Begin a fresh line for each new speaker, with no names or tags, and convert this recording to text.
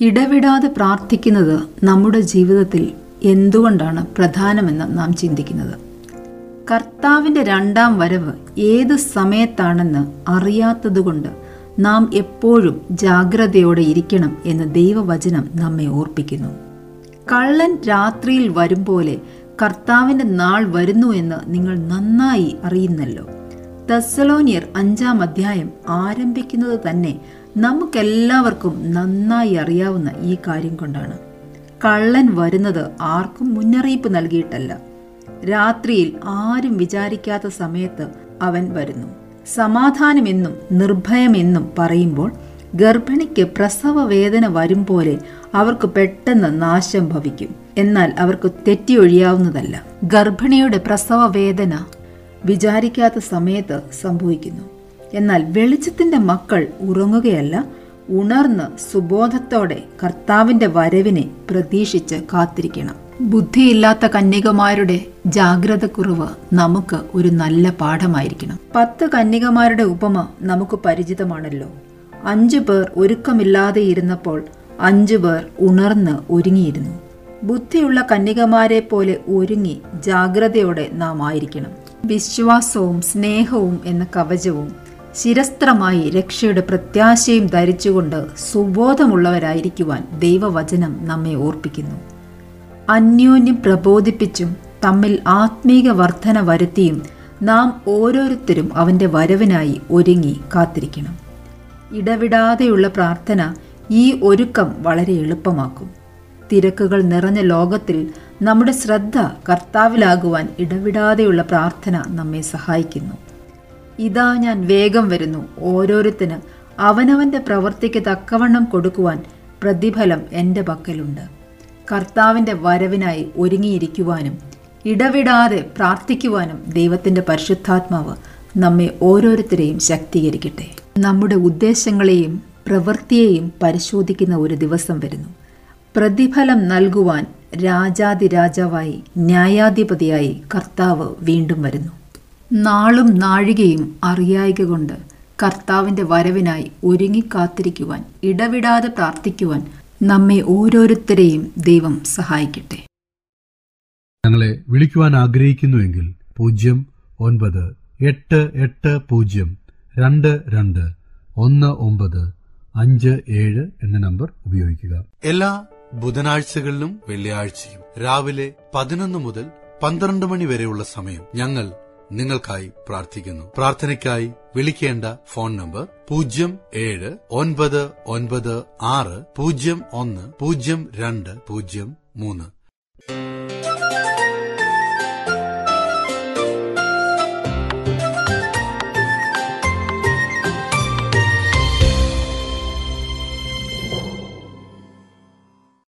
ഇടവിടാതെ പ്രാർത്ഥിക്കുന്നത് നമ്മുടെ ജീവിതത്തിൽ എന്തുകൊണ്ടാണ് പ്രധാനമെന്ന് നാം ചിന്തിക്കുന്നത്? കർത്താവിന്റെ രണ്ടാം വരവ് ഏത് സമയത്താണെന്ന് അറിയാത്തതുകൊണ്ട് നാം എപ്പോഴും ജാഗ്രതയോടെ ഇരിക്കണം എന്ന് ദൈവവചനം നമ്മെ ഓർപ്പിക്കുന്നു. കള്ളൻ രാത്രിയിൽ വരും പോലെ കർത്താവിന്റെ നാൾ വരുന്നു എന്ന് നിങ്ങൾ നന്നായി അറിയുന്നല്ലോ. തെസലോനിയർ അഞ്ചാം അധ്യായം ആരംഭിക്കുന്നത് തന്നെ നമുക്കെല്ലാവർക്കും നന്നായി അറിയാവുന്ന ഈ കാര്യം കൊണ്ടാണ്. കള്ളൻ വരുന്നത് ആർക്കും മുന്നറിയിപ്പ് നൽകിയിട്ടല്ല. രാത്രിയിൽ ആരും വിചാരിക്കാത്ത സമയത്ത് അവൻ വരുന്നു. സമാധാനമെന്നും നിർഭയമെന്നും പറയുമ്പോൾ ഗർഭിണിക്ക് പ്രസവ വേദന വരും പോലെ അവർക്ക് പെട്ടെന്ന് നാശം ഭവിക്കും. എന്നാൽ അവർക്ക് തെറ്റിയൊഴിയാവുന്നതല്ല. ഗർഭിണിയുടെ പ്രസവ വേദന വിചാരിക്കാത്ത സമയത്ത് സംഭവിക്കുന്നു. എന്നാൽ വെളിച്ചത്തിന്റെ മക്കൾ ഉറങ്ങുകയല്ല ഉണർന്ന് സുബോധത്തോടെ കർത്താവിന്റെ വരവിനെ പ്രതീക്ഷിച്ച് കാത്തിരിക്കണം. ബുദ്ധിയില്ലാത്ത കന്യകമാരുടെ ജാഗ്രതക്കുറവ് നമുക്ക് ഒരു നല്ല പാഠമായിരിക്കണം. പത്ത് കന്യകമാരുടെ ഉപമ നമുക്ക് പരിചിതമാണല്ലോ. അഞ്ചു പേർ ഒരുക്കമില്ലാതെ ഇരുന്നപ്പോൾ അഞ്ചു പേർ ഉണർന്ന് ഒരുങ്ങിയിരുന്നു. ബുദ്ധിയുള്ള കന്യകമാരെ പോലെ ഒരുങ്ങി ജാഗ്രതയോടെ നാം ആയിരിക്കണം. വിശ്വാസവും സ്നേഹവും എന്ന കവചവും ശിരസ്ത്രമായി രക്ഷയുടെ പ്രത്യാശയും ധരിച്ചുകൊണ്ട് സുബോധമുള്ളവരായിരിക്കുവാൻ ദൈവവചനം നമ്മെ ഓർപ്പിക്കുന്നു. അന്യോന്യം പ്രബോധിപ്പിച്ചും തമ്മിൽ ആത്മീക വർധന വരുത്തിയും നാം ഓരോരുത്തരും അവന്റെ വരവിനായി ഒരുങ്ങി കാത്തിരിക്കണം. ഇടവിടാതെയുള്ള പ്രാർത്ഥന ഈ ഒരുക്കം വളരെ എളുപ്പമാക്കും. തിരക്കുകൾ നിറഞ്ഞ ലോകത്തിൽ നമ്മുടെ ശ്രദ്ധ കർത്താവിലാകുവാൻ ഇടവിടാതെയുള്ള പ്രാർത്ഥന നമ്മെ സഹായിക്കുന്നു. ഇതാ ഞാൻ വേഗം വരുന്നു. ഓരോരുത്തന് അവനവന്റെ പ്രവൃത്തിക്ക് തക്കവണ്ണം കൊടുക്കുവാൻ പ്രതിഫലം എന്റെ പക്കലുണ്ട്. കർത്താവിന്റെ വരവിനായി ഒരുങ്ങിയിരിക്കുവാനും ഇടവിടാതെ പ്രാർത്ഥിക്കുവാനും ദൈവത്തിന്റെ പരിശുദ്ധാത്മാവ് നമ്മെ ഓരോരുത്തരെയും ശക്തീകരിക്കട്ടെ. നമ്മുടെ ഉദ്ദേശങ്ങളെയും പ്രവൃത്തിയെയും പരിശോധിക്കുന്ന ഒരു ദിവസം വരുന്നു. പ്രതിഫലം നൽകുവാൻ രാജാതിരാജാവായി ന്യായാധിപതിയായി കർത്താവ് വീണ്ടും വരുന്നു. നാളും നാഴികയും അറിയായിക കൊണ്ട് കർത്താവിന്റെ വരവിനായി ഒരുങ്ങിക്കാത്തിരിക്കുവാൻ ഇടവിടാതെ പ്രാർത്ഥിക്കുവാൻ നമ്മെ ഓരോരുത്തരെയും ദൈവം സഹായിക്കട്ടെ.
ഞങ്ങളെ വിളിക്കുവാൻ ആഗ്രഹിക്കുന്നുവെങ്കിൽ പൂജ്യം ഒൻപത് എട്ട് എട്ട് പൂജ്യം രണ്ട് രണ്ട് ഒന്ന് ഒമ്പത് അഞ്ച് ഏഴ് എന്ന നമ്പർ ഉപയോഗിക്കുക.
എല്ലാ ബുധനാഴ്ചകളിലും വെള്ളിയാഴ്ചയും രാവിലെ പതിനൊന്ന് മുതൽ പന്ത്രണ്ട് മണി വരെയുള്ള സമയം ഞങ്ങൾ നിങ്ങൾക്കായി പ്രാർത്ഥിക്കുന്നു. പ്രാർത്ഥനയ്ക്കായി വിളിക്കേണ്ട ഫോൺ നമ്പർ പൂജ്യം ഏഴ് ഒൻപത് ഒൻപത് ആറ് പൂജ്യം ഒന്ന് പൂജ്യം രണ്ട് പൂജ്യം മൂന്ന്.